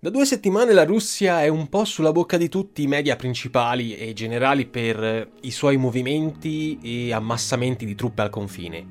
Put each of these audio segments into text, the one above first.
Da due settimane la Russia è un po' sulla bocca di tutti i media principali e generali per i suoi movimenti e ammassamenti di truppe al confine.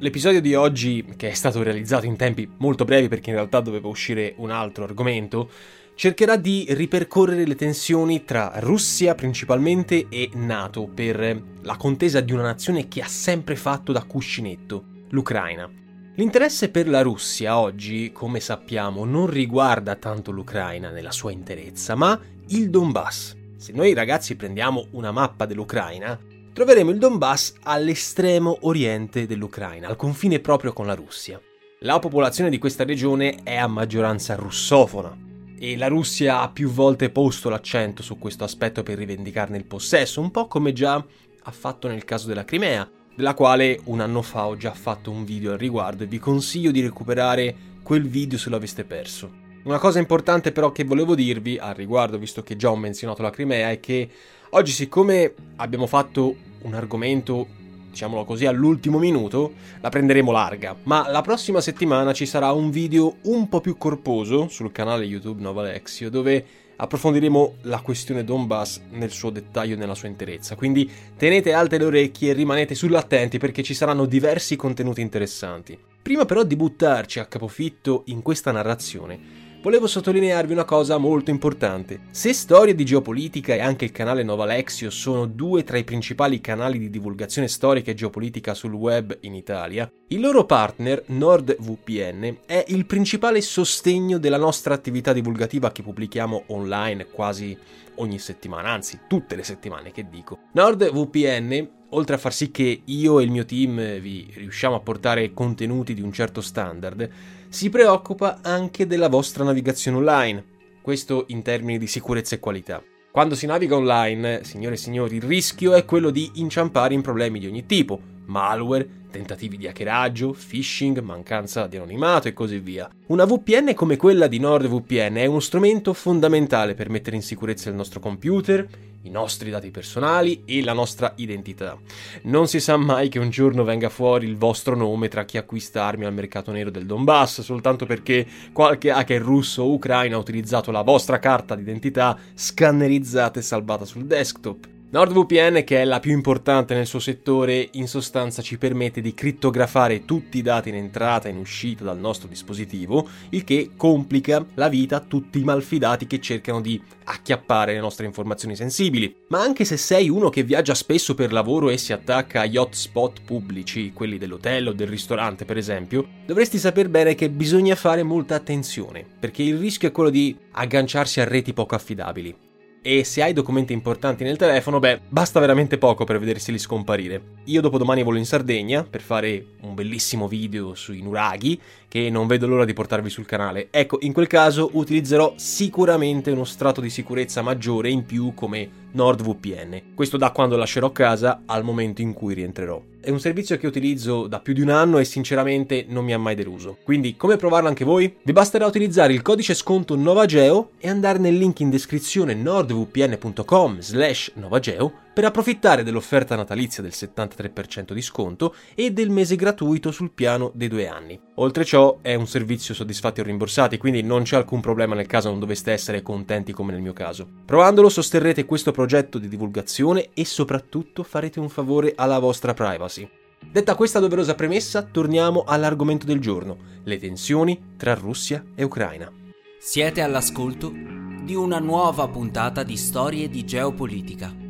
L'episodio di oggi, che è stato realizzato in tempi molto brevi perché in realtà doveva uscire un altro argomento, cercherà di ripercorrere le tensioni tra Russia principalmente e NATO per la contesa di una nazione che ha sempre fatto da cuscinetto, l'Ucraina. L'interesse per la Russia oggi, come sappiamo, non riguarda tanto l'Ucraina nella sua interezza, ma il Donbass. Se noi ragazzi prendiamo una mappa dell'Ucraina, troveremo il Donbass all'estremo oriente dell'Ucraina, al confine proprio con la Russia. La popolazione di questa regione è a maggioranza russofona e la Russia ha più volte posto l'accento su questo aspetto per rivendicarne il possesso, un po' come già ha fatto nel caso della Crimea, della quale un anno fa ho già fatto un video al riguardo e vi consiglio di recuperare quel video se lo aveste perso. Una cosa importante però che volevo dirvi al riguardo, visto che già ho menzionato la Crimea, è che oggi siccome abbiamo fatto un argomento, diciamolo così, all'ultimo minuto, la prenderemo larga, ma la prossima settimana ci sarà un video un po' più corposo sul canale YouTube Nova Alexio, dove approfondiremo la questione Donbass nel suo dettaglio e nella sua interezza. Quindi tenete alte le orecchie e rimanete sull'attenti perché ci saranno diversi contenuti interessanti. Prima però di buttarci a capofitto in questa narrazione, volevo sottolinearvi una cosa molto importante. Se Storie di Geopolitica e anche il canale Nova Lexio sono due tra i principali canali di divulgazione storica e geopolitica sul web in Italia, il loro partner NordVPN è il principale sostegno della nostra attività divulgativa che pubblichiamo online quasi ogni settimana, anzi tutte le settimane che dico. NordVPN oltre a far sì che io e il mio team vi riusciamo a portare contenuti di un certo standard, si preoccupa anche della vostra navigazione online, questo in termini di sicurezza e qualità. Quando si naviga online, signore e signori, il rischio è quello di inciampare in problemi di ogni tipo, malware, tentativi di hackeraggio, phishing, mancanza di anonimato e così via. Una VPN come quella di NordVPN è uno strumento fondamentale per mettere in sicurezza il nostro computer, i nostri dati personali e la nostra identità. Non si sa mai che un giorno venga fuori il vostro nome tra chi acquista armi al mercato nero del Donbass soltanto perché qualche hacker russo o ucraino ha utilizzato la vostra carta d'identità scannerizzata e salvata sul desktop. NordVPN, che è la più importante nel suo settore, in sostanza ci permette di crittografare tutti i dati in entrata e in uscita dal nostro dispositivo, il che complica la vita a tutti i malfidati che cercano di acchiappare le nostre informazioni sensibili. Ma anche se sei uno che viaggia spesso per lavoro e si attacca agli hotspot pubblici, quelli dell'hotel o del ristorante per esempio, dovresti saper bene che bisogna fare molta attenzione, perché il rischio è quello di agganciarsi a reti poco affidabili e se hai documenti importanti nel telefono, beh, basta veramente poco per vederseli scomparire. Io dopodomani volo in Sardegna per fare un bellissimo video sui nuraghi che non vedo l'ora di portarvi sul canale. Ecco, in quel caso utilizzerò sicuramente uno strato di sicurezza maggiore in più come NordVPN. Questo da quando lascerò casa al momento in cui rientrerò. È un servizio che utilizzo da più di un anno e sinceramente non mi ha mai deluso. Quindi come provarlo anche voi? Vi basterà utilizzare il codice sconto NovaGeo e andare nel link in descrizione nordvpn.com slash novageo per approfittare dell'offerta natalizia del 73% di sconto e del mese gratuito sul piano dei due anni. Oltre ciò è un servizio soddisfatti o rimborsati, quindi non c'è alcun problema nel caso non doveste essere contenti come nel mio caso. Provandolo sosterrete questo progetto di divulgazione e soprattutto farete un favore alla vostra privacy. Detta questa doverosa premessa, torniamo all'argomento del giorno, le tensioni tra Russia e Ucraina. Siete all'ascolto di una nuova puntata di Storie di Geopolitica,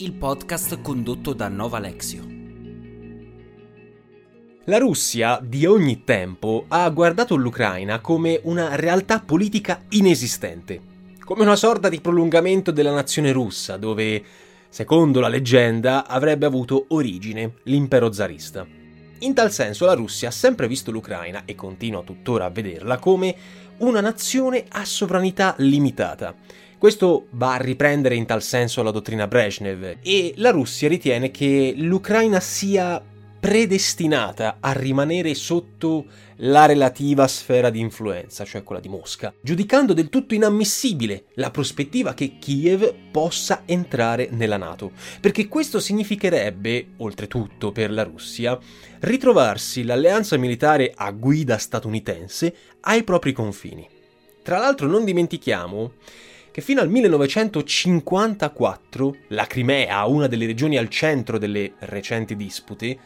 il podcast condotto da Nova Lexio. La Russia di ogni tempo ha guardato l'Ucraina come una realtà politica inesistente, come una sorta di prolungamento della nazione russa, dove, secondo la leggenda, avrebbe avuto origine l'impero zarista. In tal senso la Russia ha sempre visto l'Ucraina, e continua tuttora a vederla, come una nazione a sovranità limitata. Questo va a riprendere in tal senso la dottrina Brezhnev e la Russia ritiene che l'Ucraina sia predestinata a rimanere sotto la relativa sfera di influenza, cioè quella di Mosca, giudicando del tutto inammissibile la prospettiva che Kiev possa entrare nella Nato, perché questo significherebbe, oltretutto per la Russia, ritrovarsi l'alleanza militare a guida statunitense ai propri confini. Tra l'altro non dimentichiamo che fino al 1954 la Crimea, una delle regioni al centro delle recenti dispute,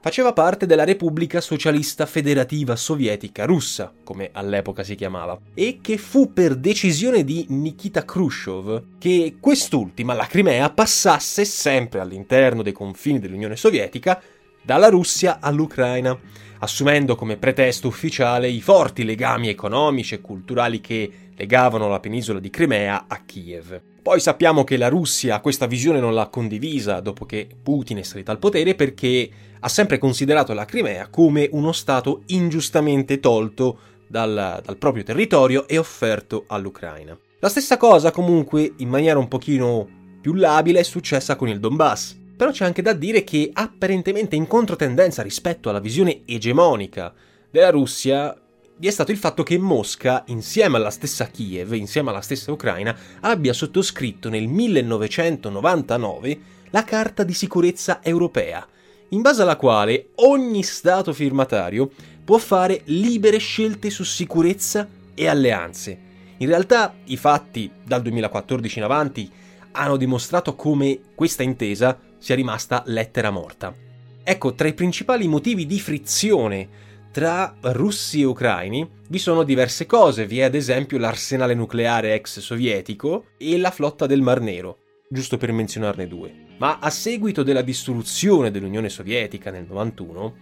faceva parte della Repubblica Socialista Federativa Sovietica Russa, come all'epoca si chiamava, e che fu per decisione di Nikita Khrushchev che quest'ultima, la Crimea, passasse sempre all'interno dei confini dell'Unione Sovietica dalla Russia all'Ucraina, assumendo come pretesto ufficiale i forti legami economici e culturali che legavano la penisola di Crimea a Kiev. Poi sappiamo che la Russia questa visione non l'ha condivisa dopo che Putin è salito al potere perché ha sempre considerato la Crimea come uno Stato ingiustamente tolto dal, dal proprio territorio e offerto all'Ucraina. La stessa cosa comunque in maniera un pochino più labile è successa con il Donbass. Però c'è anche da dire che apparentemente in controtendenza rispetto alla visione egemonica della Russia vi è stato il fatto che Mosca, insieme alla stessa Kiev, insieme alla stessa Ucraina, abbia sottoscritto nel 1999 la Carta di sicurezza europea, in base alla quale ogni Stato firmatario può fare libere scelte su sicurezza e alleanze. In realtà i fatti dal 2014 in avanti hanno dimostrato come questa intesa sia rimasta lettera morta. Ecco, tra i principali motivi di frizione tra russi e ucraini vi sono diverse cose, vi è ad esempio l'arsenale nucleare ex sovietico e la flotta del Mar Nero, giusto per menzionarne due. Ma a seguito della distruzione dell'Unione Sovietica nel 91,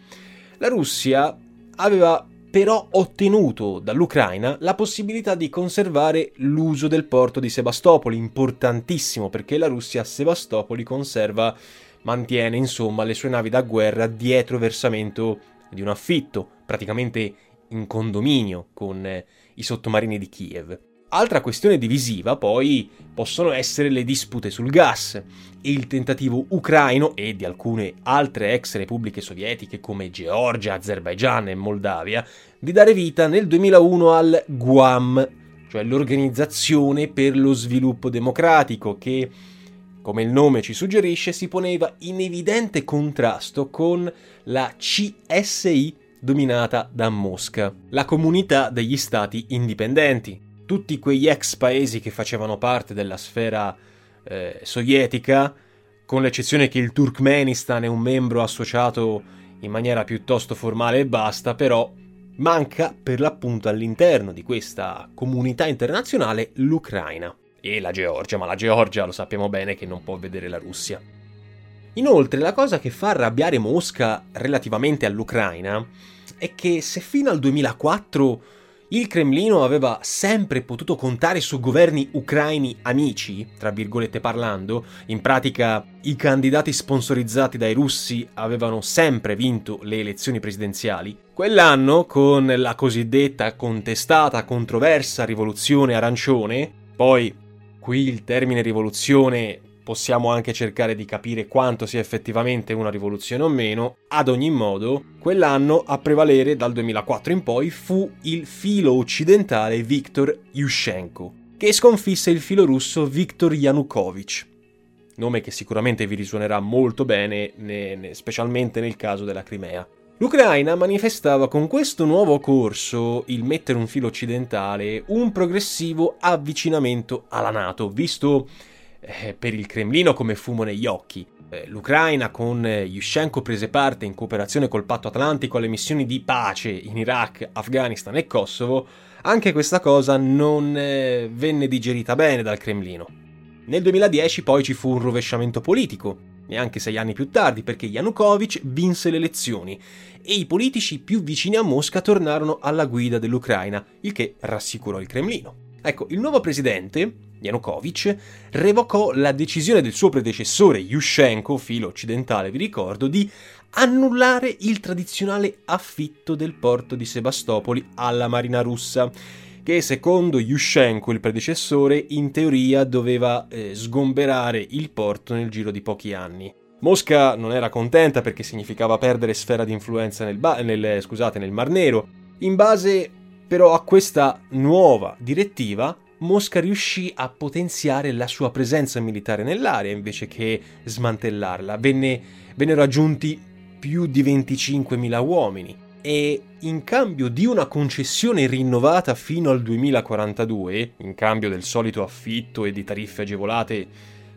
la Russia aveva però ottenuto dall'Ucraina la possibilità di conservare l'uso del porto di Sebastopoli, importantissimo perché la Russia a Sebastopoli conserva, mantiene insomma le sue navi da guerra dietro versamento di un affitto, praticamente in condominio con eh, i sottomarini di Kiev. Altra questione divisiva poi possono essere le dispute sul gas il tentativo ucraino e di alcune altre ex repubbliche sovietiche come Georgia, Azerbaijan e Moldavia di dare vita nel 2001 al Guam, cioè l'Organizzazione per lo Sviluppo Democratico che, come il nome ci suggerisce, si poneva in evidente contrasto con la CSI dominata da Mosca, la comunità degli stati indipendenti tutti quegli ex paesi che facevano parte della sfera eh, sovietica, con l'eccezione che il Turkmenistan è un membro associato in maniera piuttosto formale e basta, però manca per l'appunto all'interno di questa comunità internazionale l'Ucraina e la Georgia, ma la Georgia lo sappiamo bene che non può vedere la Russia. Inoltre la cosa che fa arrabbiare Mosca relativamente all'Ucraina è che se fino al 2004 il Cremlino aveva sempre potuto contare su governi ucraini amici, tra virgolette parlando, in pratica i candidati sponsorizzati dai russi avevano sempre vinto le elezioni presidenziali. Quell'anno, con la cosiddetta contestata, controversa rivoluzione arancione, poi qui il termine rivoluzione possiamo anche cercare di capire quanto sia effettivamente una rivoluzione o meno, ad ogni modo, quell'anno a prevalere dal 2004 in poi fu il filo occidentale Viktor Yushchenko, che sconfisse il filo russo Viktor Yanukovych, nome che sicuramente vi risuonerà molto bene, ne, ne, specialmente nel caso della Crimea. L'Ucraina manifestava con questo nuovo corso, il mettere un filo occidentale, un progressivo avvicinamento alla Nato, visto eh, per il Cremlino come fumo negli occhi. Eh, L'Ucraina con eh, Yushchenko prese parte in cooperazione col Patto Atlantico alle missioni di pace in Iraq, Afghanistan e Kosovo, anche questa cosa non eh, venne digerita bene dal Cremlino. Nel 2010 poi ci fu un rovesciamento politico, neanche sei anni più tardi, perché Yanukovych vinse le elezioni e i politici più vicini a Mosca tornarono alla guida dell'Ucraina, il che rassicurò il Cremlino. Ecco, il nuovo presidente, Yanukovych, revocò la decisione del suo predecessore Yushchenko, filo occidentale vi ricordo, di annullare il tradizionale affitto del porto di Sebastopoli alla Marina russa, che secondo Yushchenko, il predecessore, in teoria doveva eh, sgomberare il porto nel giro di pochi anni. Mosca non era contenta perché significava perdere sfera di influenza nel, ba- nel, scusate, nel Mar Nero. In base però a questa nuova direttiva, Mosca riuscì a potenziare la sua presenza militare nell'area invece che smantellarla. Venne, vennero aggiunti più di 25.000 uomini e in cambio di una concessione rinnovata fino al 2042, in cambio del solito affitto e di tariffe agevolate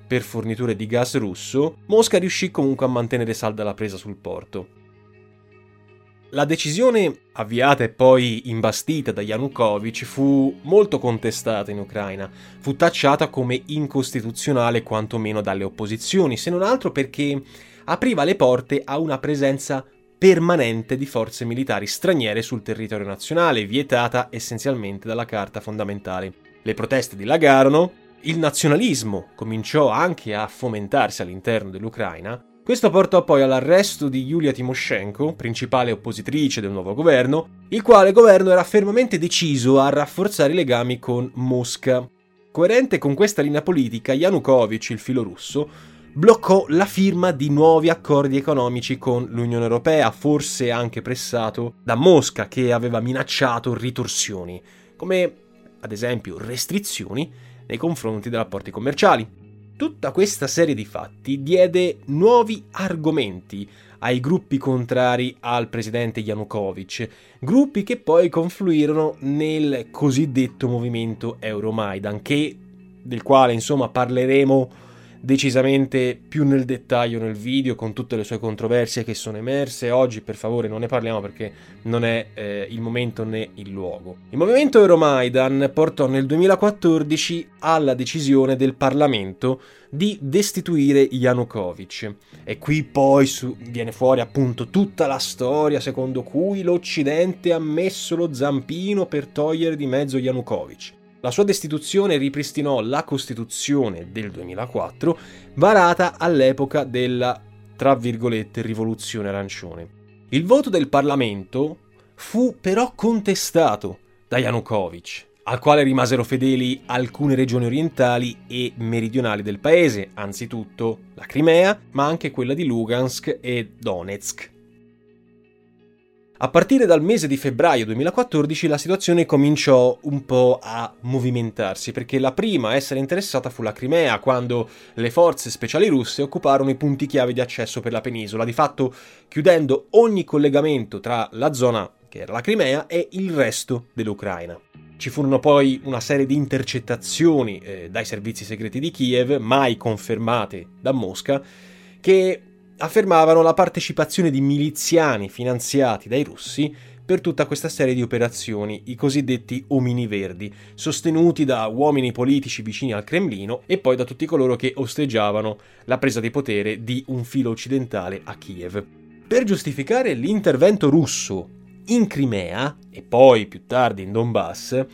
per forniture di gas russo, Mosca riuscì comunque a mantenere salda la presa sul porto. La decisione avviata e poi imbastita da Yanukovych fu molto contestata in Ucraina, fu tacciata come incostituzionale quantomeno dalle opposizioni, se non altro perché apriva le porte a una presenza permanente di forze militari straniere sul territorio nazionale, vietata essenzialmente dalla Carta fondamentale. Le proteste dilagarono, il nazionalismo cominciò anche a fomentarsi all'interno dell'Ucraina, questo portò poi all'arresto di Yulia Timoshenko, principale oppositrice del nuovo governo, il quale governo era fermamente deciso a rafforzare i legami con Mosca. Coerente con questa linea politica, Yanukovych, il filo russo, bloccò la firma di nuovi accordi economici con l'Unione Europea, forse anche pressato da Mosca che aveva minacciato ritorsioni, come ad esempio restrizioni nei confronti dei rapporti commerciali. Tutta questa serie di fatti diede nuovi argomenti ai gruppi contrari al presidente Yanukovych, gruppi che poi confluirono nel cosiddetto movimento Euromaidan, che, del quale insomma parleremo decisamente più nel dettaglio nel video con tutte le sue controversie che sono emerse. Oggi per favore non ne parliamo perché non è eh, il momento né il luogo. Il movimento Euromaidan portò nel 2014 alla decisione del Parlamento di destituire Yanukovych. E qui poi su, viene fuori appunto tutta la storia secondo cui l'Occidente ha messo lo zampino per togliere di mezzo Yanukovych. La sua destituzione ripristinò la Costituzione del 2004, varata all'epoca della, tra virgolette, rivoluzione arancione. Il voto del Parlamento fu però contestato da Yanukovych, al quale rimasero fedeli alcune regioni orientali e meridionali del paese, anzitutto la Crimea, ma anche quella di Lugansk e Donetsk. A partire dal mese di febbraio 2014 la situazione cominciò un po' a movimentarsi, perché la prima a essere interessata fu la Crimea, quando le forze speciali russe occuparono i punti chiave di accesso per la penisola, di fatto chiudendo ogni collegamento tra la zona, che era la Crimea, e il resto dell'Ucraina. Ci furono poi una serie di intercettazioni eh, dai servizi segreti di Kiev, mai confermate da Mosca, che affermavano la partecipazione di miliziani finanziati dai russi per tutta questa serie di operazioni, i cosiddetti omini verdi, sostenuti da uomini politici vicini al Cremlino e poi da tutti coloro che osteggiavano la presa di potere di un filo occidentale a Kiev. Per giustificare l'intervento russo in Crimea e poi più tardi in Donbass,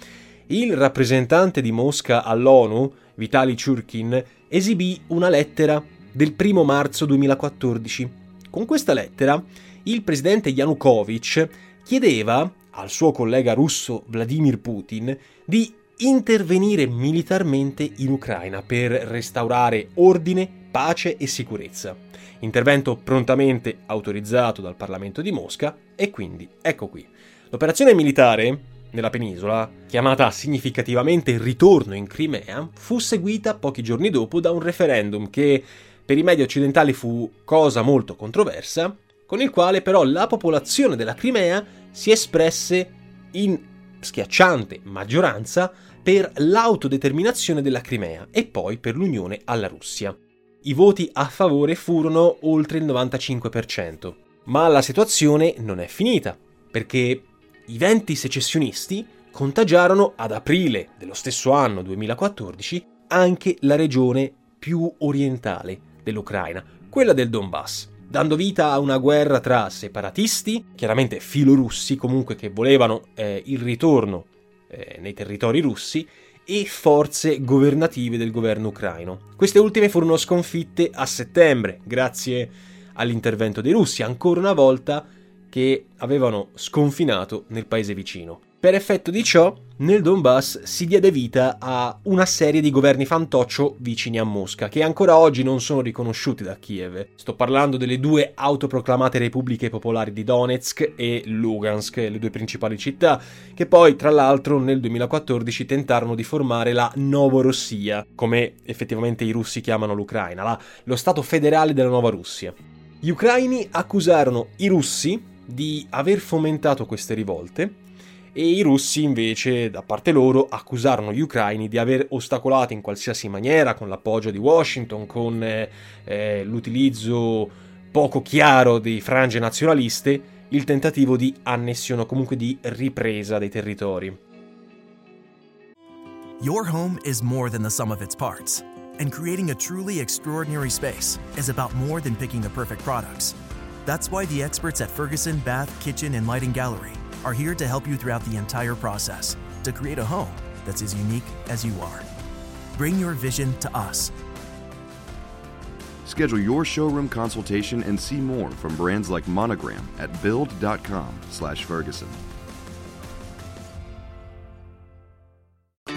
il rappresentante di Mosca all'ONU, Vitaly Churkin, esibì una lettera del 1 marzo 2014. Con questa lettera il presidente Yanukovych chiedeva al suo collega russo Vladimir Putin di intervenire militarmente in Ucraina per restaurare ordine, pace e sicurezza. Intervento prontamente autorizzato dal Parlamento di Mosca e quindi ecco qui. L'operazione militare nella penisola, chiamata significativamente ritorno in Crimea, fu seguita pochi giorni dopo da un referendum che per i media occidentali fu cosa molto controversa, con il quale però la popolazione della Crimea si espresse in schiacciante maggioranza per l'autodeterminazione della Crimea e poi per l'unione alla Russia. I voti a favore furono oltre il 95%, ma la situazione non è finita, perché i venti secessionisti contagiarono ad aprile dello stesso anno 2014 anche la regione più orientale dell'Ucraina, quella del Donbass, dando vita a una guerra tra separatisti, chiaramente filorussi, comunque che volevano eh, il ritorno eh, nei territori russi, e forze governative del governo ucraino. Queste ultime furono sconfitte a settembre, grazie all'intervento dei russi, ancora una volta che avevano sconfinato nel paese vicino. Per effetto di ciò, nel Donbass si diede vita a una serie di governi fantoccio vicini a Mosca, che ancora oggi non sono riconosciuti da Kiev. Sto parlando delle due autoproclamate repubbliche popolari di Donetsk e Lugansk, le due principali città, che poi, tra l'altro, nel 2014 tentarono di formare la Novorossia, come effettivamente i russi chiamano l'Ucraina, la, lo Stato federale della Nuova Russia. Gli ucraini accusarono i russi di aver fomentato queste rivolte e i russi invece da parte loro accusarono gli ucraini di aver ostacolato in qualsiasi maniera con l'appoggio di Washington, con eh, eh, l'utilizzo poco chiaro di frange nazionaliste, il tentativo di annessione o comunque di ripresa dei territori. Your home is more than the sum of its parts, and creating a truly extraordinary space is about more than picking the perfect products. That's why the experts at Ferguson Bath, Kitchen, and Lighting Gallery are here to help you throughout the entire process to create a home that's as unique as you are. Bring your vision to us. Schedule your showroom consultation and see more from brands like Monogram at build.com/ferguson.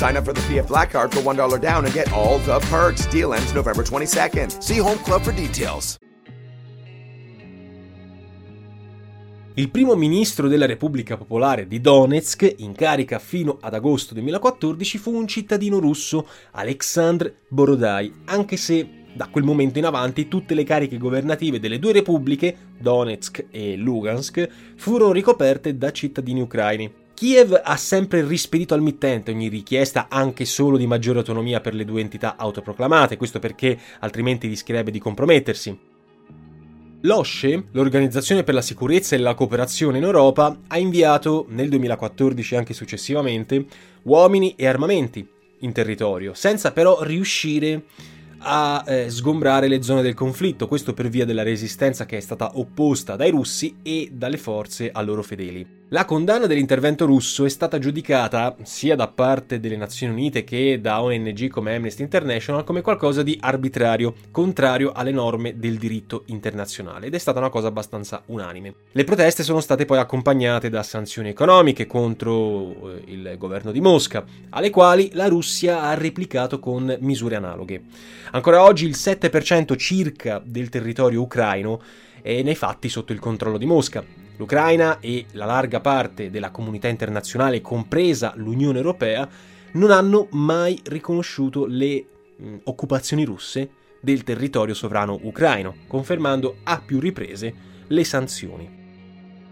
Sign up for the PF Black Card for $1 down and get all the perks. Deal ends November 22nd. See Home Club for details. Il primo ministro della Repubblica Popolare di Donetsk, in carica fino ad agosto 2014, fu un cittadino russo, Alexandr Borodai, anche se da quel momento in avanti tutte le cariche governative delle due repubbliche, Donetsk e Lugansk, furono ricoperte da cittadini ucraini. Kiev ha sempre rispedito al mittente ogni richiesta anche solo di maggiore autonomia per le due entità autoproclamate, questo perché altrimenti rischierebbe di compromettersi. L'OSCE, l'Organizzazione per la sicurezza e la cooperazione in Europa, ha inviato nel 2014 e anche successivamente uomini e armamenti in territorio, senza però riuscire a eh, sgombrare le zone del conflitto, questo per via della resistenza che è stata opposta dai russi e dalle forze a loro fedeli. La condanna dell'intervento russo è stata giudicata sia da parte delle Nazioni Unite che da ONG come Amnesty International come qualcosa di arbitrario, contrario alle norme del diritto internazionale ed è stata una cosa abbastanza unanime. Le proteste sono state poi accompagnate da sanzioni economiche contro eh, il governo di Mosca, alle quali la Russia ha replicato con misure analoghe. Ancora oggi il 7% circa del territorio ucraino è nei fatti sotto il controllo di Mosca. L'Ucraina e la larga parte della comunità internazionale, compresa l'Unione Europea, non hanno mai riconosciuto le mh, occupazioni russe del territorio sovrano ucraino, confermando a più riprese le sanzioni.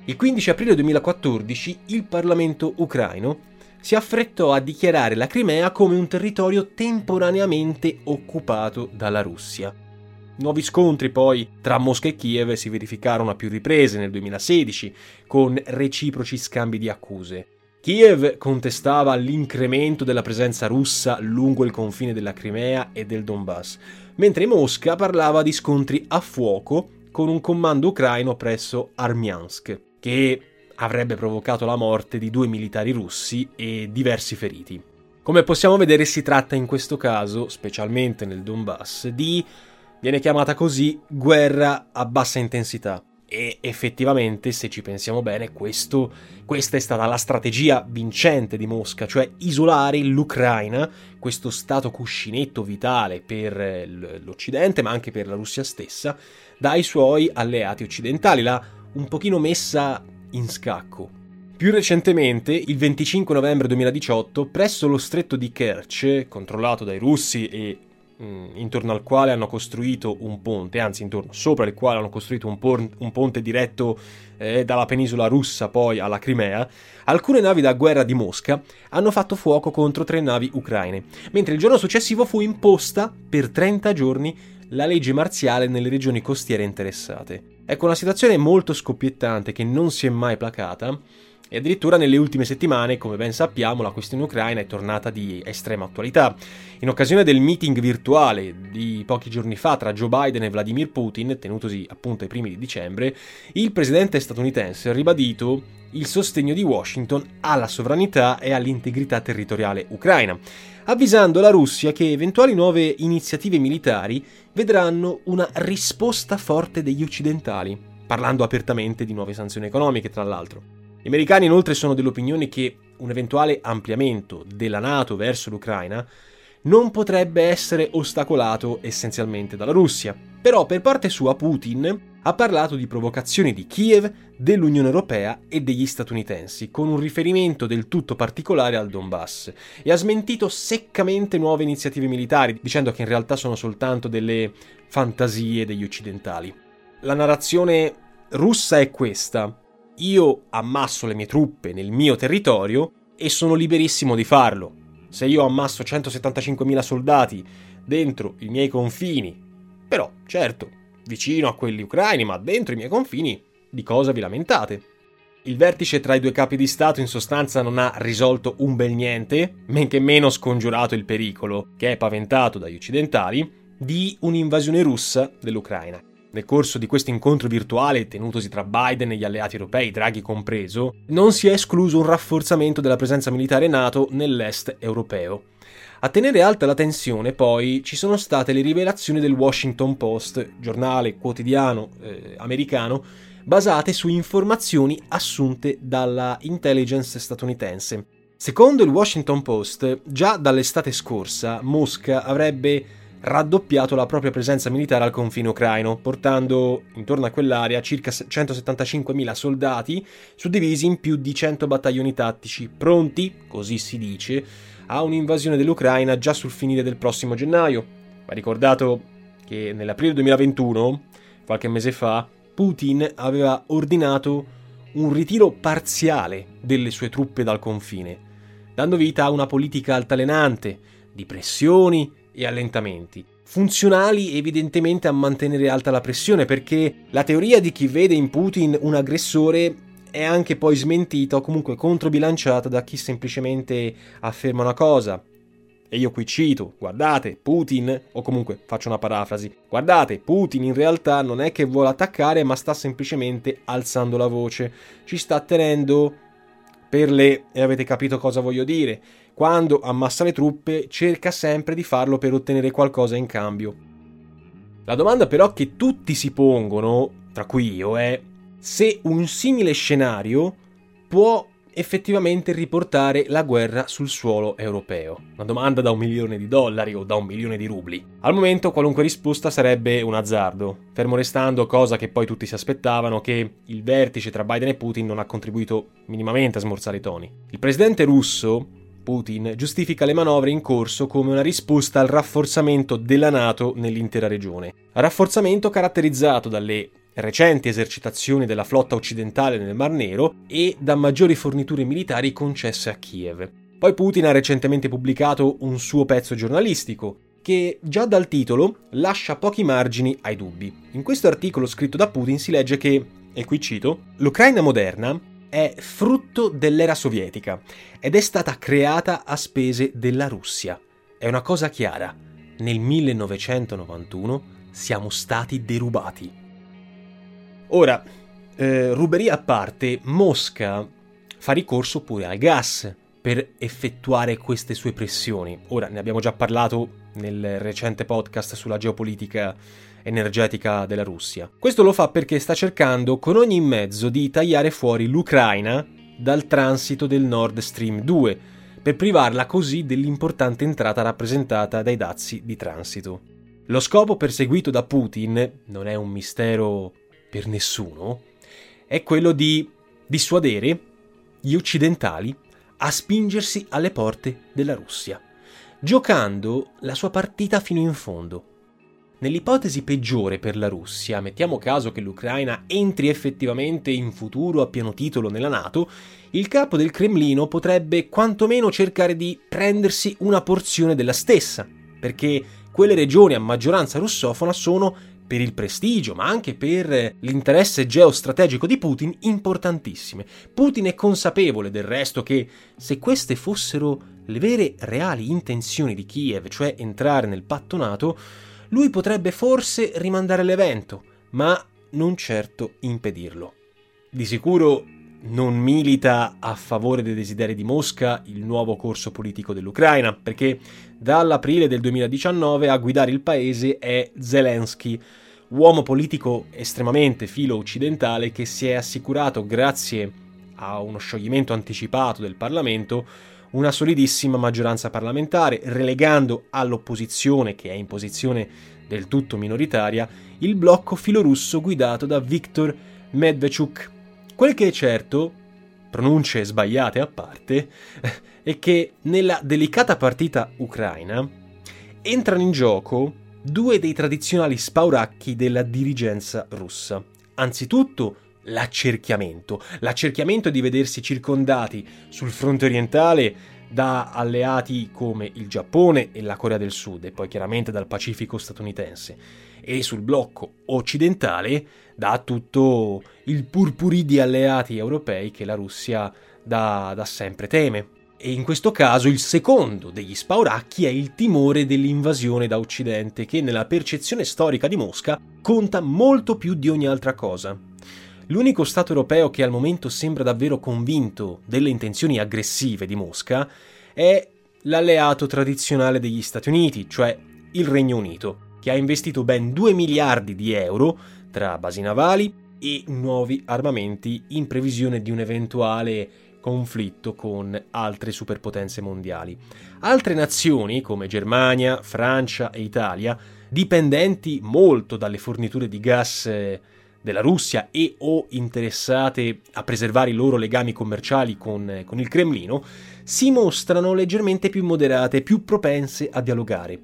Il 15 aprile 2014 il Parlamento ucraino si affrettò a dichiarare la Crimea come un territorio temporaneamente occupato dalla Russia. Nuovi scontri poi tra Mosca e Kiev si verificarono a più riprese nel 2016, con reciproci scambi di accuse. Kiev contestava l'incremento della presenza russa lungo il confine della Crimea e del Donbass, mentre Mosca parlava di scontri a fuoco con un comando ucraino presso Armiansk, che avrebbe provocato la morte di due militari russi e diversi feriti. Come possiamo vedere si tratta in questo caso, specialmente nel Donbass, di Viene chiamata così guerra a bassa intensità. E effettivamente, se ci pensiamo bene, questo, questa è stata la strategia vincente di Mosca, cioè isolare l'Ucraina, questo stato cuscinetto vitale per l'Occidente, ma anche per la Russia stessa, dai suoi alleati occidentali, l'ha un pochino messa in scacco. Più recentemente, il 25 novembre 2018, presso lo stretto di Kerch, controllato dai russi e mh, intorno al quale hanno costruito un ponte, anzi intorno sopra il quale hanno costruito un, por- un ponte diretto eh, dalla penisola russa poi alla Crimea, alcune navi da guerra di Mosca hanno fatto fuoco contro tre navi ucraine, mentre il giorno successivo fu imposta per 30 giorni la legge marziale nelle regioni costiere interessate. Ecco una situazione molto scoppiettante che non si è mai placata e addirittura nelle ultime settimane, come ben sappiamo, la questione ucraina è tornata di estrema attualità. In occasione del meeting virtuale di pochi giorni fa tra Joe Biden e Vladimir Putin, tenutosi appunto ai primi di dicembre, il presidente statunitense ha ribadito il sostegno di Washington alla sovranità e all'integrità territoriale ucraina, avvisando la Russia che eventuali nuove iniziative militari vedranno una risposta forte degli occidentali, parlando apertamente di nuove sanzioni economiche, tra l'altro. Gli americani inoltre sono dell'opinione che un eventuale ampliamento della Nato verso l'Ucraina non potrebbe essere ostacolato essenzialmente dalla Russia. Però per parte sua Putin ha parlato di provocazioni di Kiev, dell'Unione Europea e degli statunitensi, con un riferimento del tutto particolare al Donbass, e ha smentito seccamente nuove iniziative militari, dicendo che in realtà sono soltanto delle fantasie degli occidentali. La narrazione russa è questa io ammasso le mie truppe nel mio territorio e sono liberissimo di farlo. Se io ammasso 175.000 soldati dentro i miei confini, però, certo, vicino a quelli ucraini, ma dentro i miei confini, di cosa vi lamentate? Il vertice tra i due capi di Stato in sostanza non ha risolto un bel niente, men che meno scongiurato il pericolo, che è paventato dagli occidentali, di un'invasione russa dell'Ucraina. Nel corso di questo incontro virtuale tenutosi tra Biden e gli alleati europei, Draghi compreso, non si è escluso un rafforzamento della presenza militare NATO nell'est europeo. A tenere alta la tensione, poi, ci sono state le rivelazioni del Washington Post, giornale quotidiano eh, americano, basate su informazioni assunte dalla intelligence statunitense. Secondo il Washington Post, già dall'estate scorsa Mosca avrebbe raddoppiato la propria presenza militare al confine ucraino, portando intorno a quell'area circa 175.000 soldati, suddivisi in più di 100 battaglioni tattici, pronti, così si dice, a un'invasione dell'Ucraina già sul finire del prossimo gennaio. Va ricordato che nell'aprile 2021, qualche mese fa, Putin aveva ordinato un ritiro parziale delle sue truppe dal confine, dando vita a una politica altalenante di pressioni e allentamenti, funzionali evidentemente a mantenere alta la pressione, perché la teoria di chi vede in Putin un aggressore è anche poi smentita o comunque controbilanciata da chi semplicemente afferma una cosa. E io qui cito, guardate, Putin, o comunque faccio una parafrasi, guardate, Putin in realtà non è che vuole attaccare, ma sta semplicemente alzando la voce, ci sta tenendo per le... e avete capito cosa voglio dire quando ammassa le truppe cerca sempre di farlo per ottenere qualcosa in cambio. La domanda però che tutti si pongono, tra cui io, è se un simile scenario può effettivamente riportare la guerra sul suolo europeo. Una domanda da un milione di dollari o da un milione di rubli. Al momento qualunque risposta sarebbe un azzardo, fermo restando cosa che poi tutti si aspettavano che il vertice tra Biden e Putin non ha contribuito minimamente a smorzare i toni. Il presidente russo Putin giustifica le manovre in corso come una risposta al rafforzamento della Nato nell'intera regione. Rafforzamento caratterizzato dalle recenti esercitazioni della flotta occidentale nel Mar Nero e da maggiori forniture militari concesse a Kiev. Poi Putin ha recentemente pubblicato un suo pezzo giornalistico che già dal titolo lascia pochi margini ai dubbi. In questo articolo scritto da Putin si legge che, e qui cito, l'Ucraina moderna è frutto dell'era sovietica ed è stata creata a spese della Russia. È una cosa chiara. Nel 1991 siamo stati derubati. Ora, eh, ruberia a parte, Mosca fa ricorso pure al gas per effettuare queste sue pressioni. Ora, ne abbiamo già parlato nel recente podcast sulla geopolitica energetica della Russia. Questo lo fa perché sta cercando con ogni mezzo di tagliare fuori l'Ucraina dal transito del Nord Stream 2, per privarla così dell'importante entrata rappresentata dai dazi di transito. Lo scopo perseguito da Putin, non è un mistero per nessuno, è quello di dissuadere gli occidentali a spingersi alle porte della Russia. giocando la sua partita fino in fondo. Nell'ipotesi peggiore per la Russia, mettiamo caso che l'Ucraina entri effettivamente in futuro a pieno titolo nella Nato, il capo del Cremlino potrebbe quantomeno cercare di prendersi una porzione della stessa, perché quelle regioni a maggioranza russofona sono per il prestigio, ma anche per l'interesse geostrategico di Putin, importantissime. Putin è consapevole del resto che se queste fossero le vere reali intenzioni di Kiev, cioè entrare nel patto NATO, lui potrebbe forse rimandare l'evento, ma non certo impedirlo. Di sicuro non milita a favore dei desideri di Mosca il nuovo corso politico dell'Ucraina, perché dall'aprile del 2019 a guidare il paese è Zelensky, uomo politico estremamente filo occidentale che si è assicurato, grazie a uno scioglimento anticipato del Parlamento, una solidissima maggioranza parlamentare, relegando all'opposizione, che è in posizione del tutto minoritaria, il blocco filorusso guidato da Viktor Medvedchuk. Quel che è certo, pronunce sbagliate a parte, è che nella delicata partita ucraina entrano in gioco due dei tradizionali spauracchi della dirigenza russa. Anzitutto l'accerchiamento, l'accerchiamento di vedersi circondati sul fronte orientale da alleati come il Giappone e la Corea del Sud e poi chiaramente dal Pacifico statunitense e sul blocco occidentale da tutto il purpurì di alleati europei che la Russia da, da sempre teme. E in questo caso il secondo degli spauracchi è il timore dell'invasione da Occidente, che nella percezione storica di Mosca conta molto più di ogni altra cosa. L'unico Stato europeo che al momento sembra davvero convinto delle intenzioni aggressive di Mosca è l'alleato tradizionale degli Stati Uniti, cioè il Regno Unito, che ha investito ben 2 miliardi di euro tra basi navali e nuovi armamenti in previsione di un eventuale conflitto con altre superpotenze mondiali. Altre nazioni come Germania, Francia e Italia, dipendenti molto dalle forniture di gas eh, della Russia e o interessate a preservare i loro legami commerciali con, con il Cremlino, si mostrano leggermente più moderate, più propense a dialogare.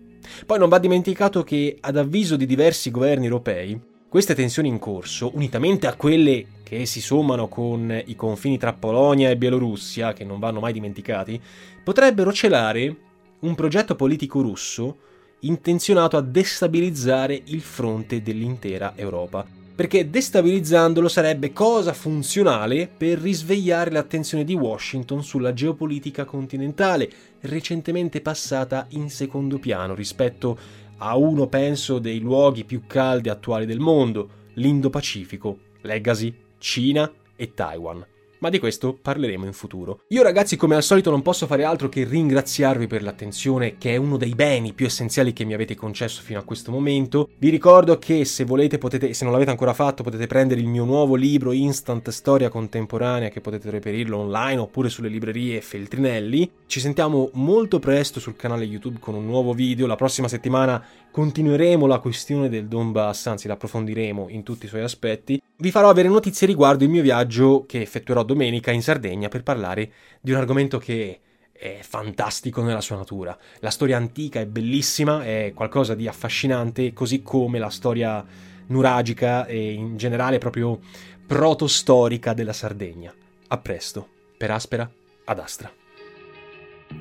Poi non va dimenticato che, ad avviso di diversi governi europei, queste tensioni in corso, unitamente a quelle che si sommano con i confini tra Polonia e Bielorussia, che non vanno mai dimenticati, potrebbero celare un progetto politico russo intenzionato a destabilizzare il fronte dell'intera Europa perché destabilizzandolo sarebbe cosa funzionale per risvegliare l'attenzione di Washington sulla geopolitica continentale, recentemente passata in secondo piano rispetto a uno, penso, dei luoghi più caldi attuali del mondo, l'Indo-Pacifico, legacy Cina e Taiwan ma di questo parleremo in futuro. Io ragazzi come al solito non posso fare altro che ringraziarvi per l'attenzione che è uno dei beni più essenziali che mi avete concesso fino a questo momento. Vi ricordo che se volete potete, se non l'avete ancora fatto, potete prendere il mio nuovo libro Instant Storia Contemporanea che potete reperirlo online oppure sulle librerie Feltrinelli. Ci sentiamo molto presto sul canale YouTube con un nuovo video. La prossima settimana continueremo la questione del Donbass, anzi l'approfondiremo in tutti i suoi aspetti. Vi farò avere notizie riguardo il mio viaggio che effettuerò domenica in Sardegna per parlare di un argomento che è fantastico nella sua natura. La storia antica è bellissima, è qualcosa di affascinante, così come la storia nuragica e in generale proprio protostorica della Sardegna. A presto, per Aspera ad Astra.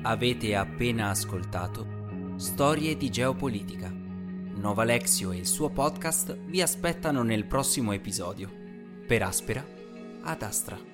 Avete appena ascoltato Storie di geopolitica. Nova Alexio e il suo podcast vi aspettano nel prossimo episodio. Per Aspera ad Astra.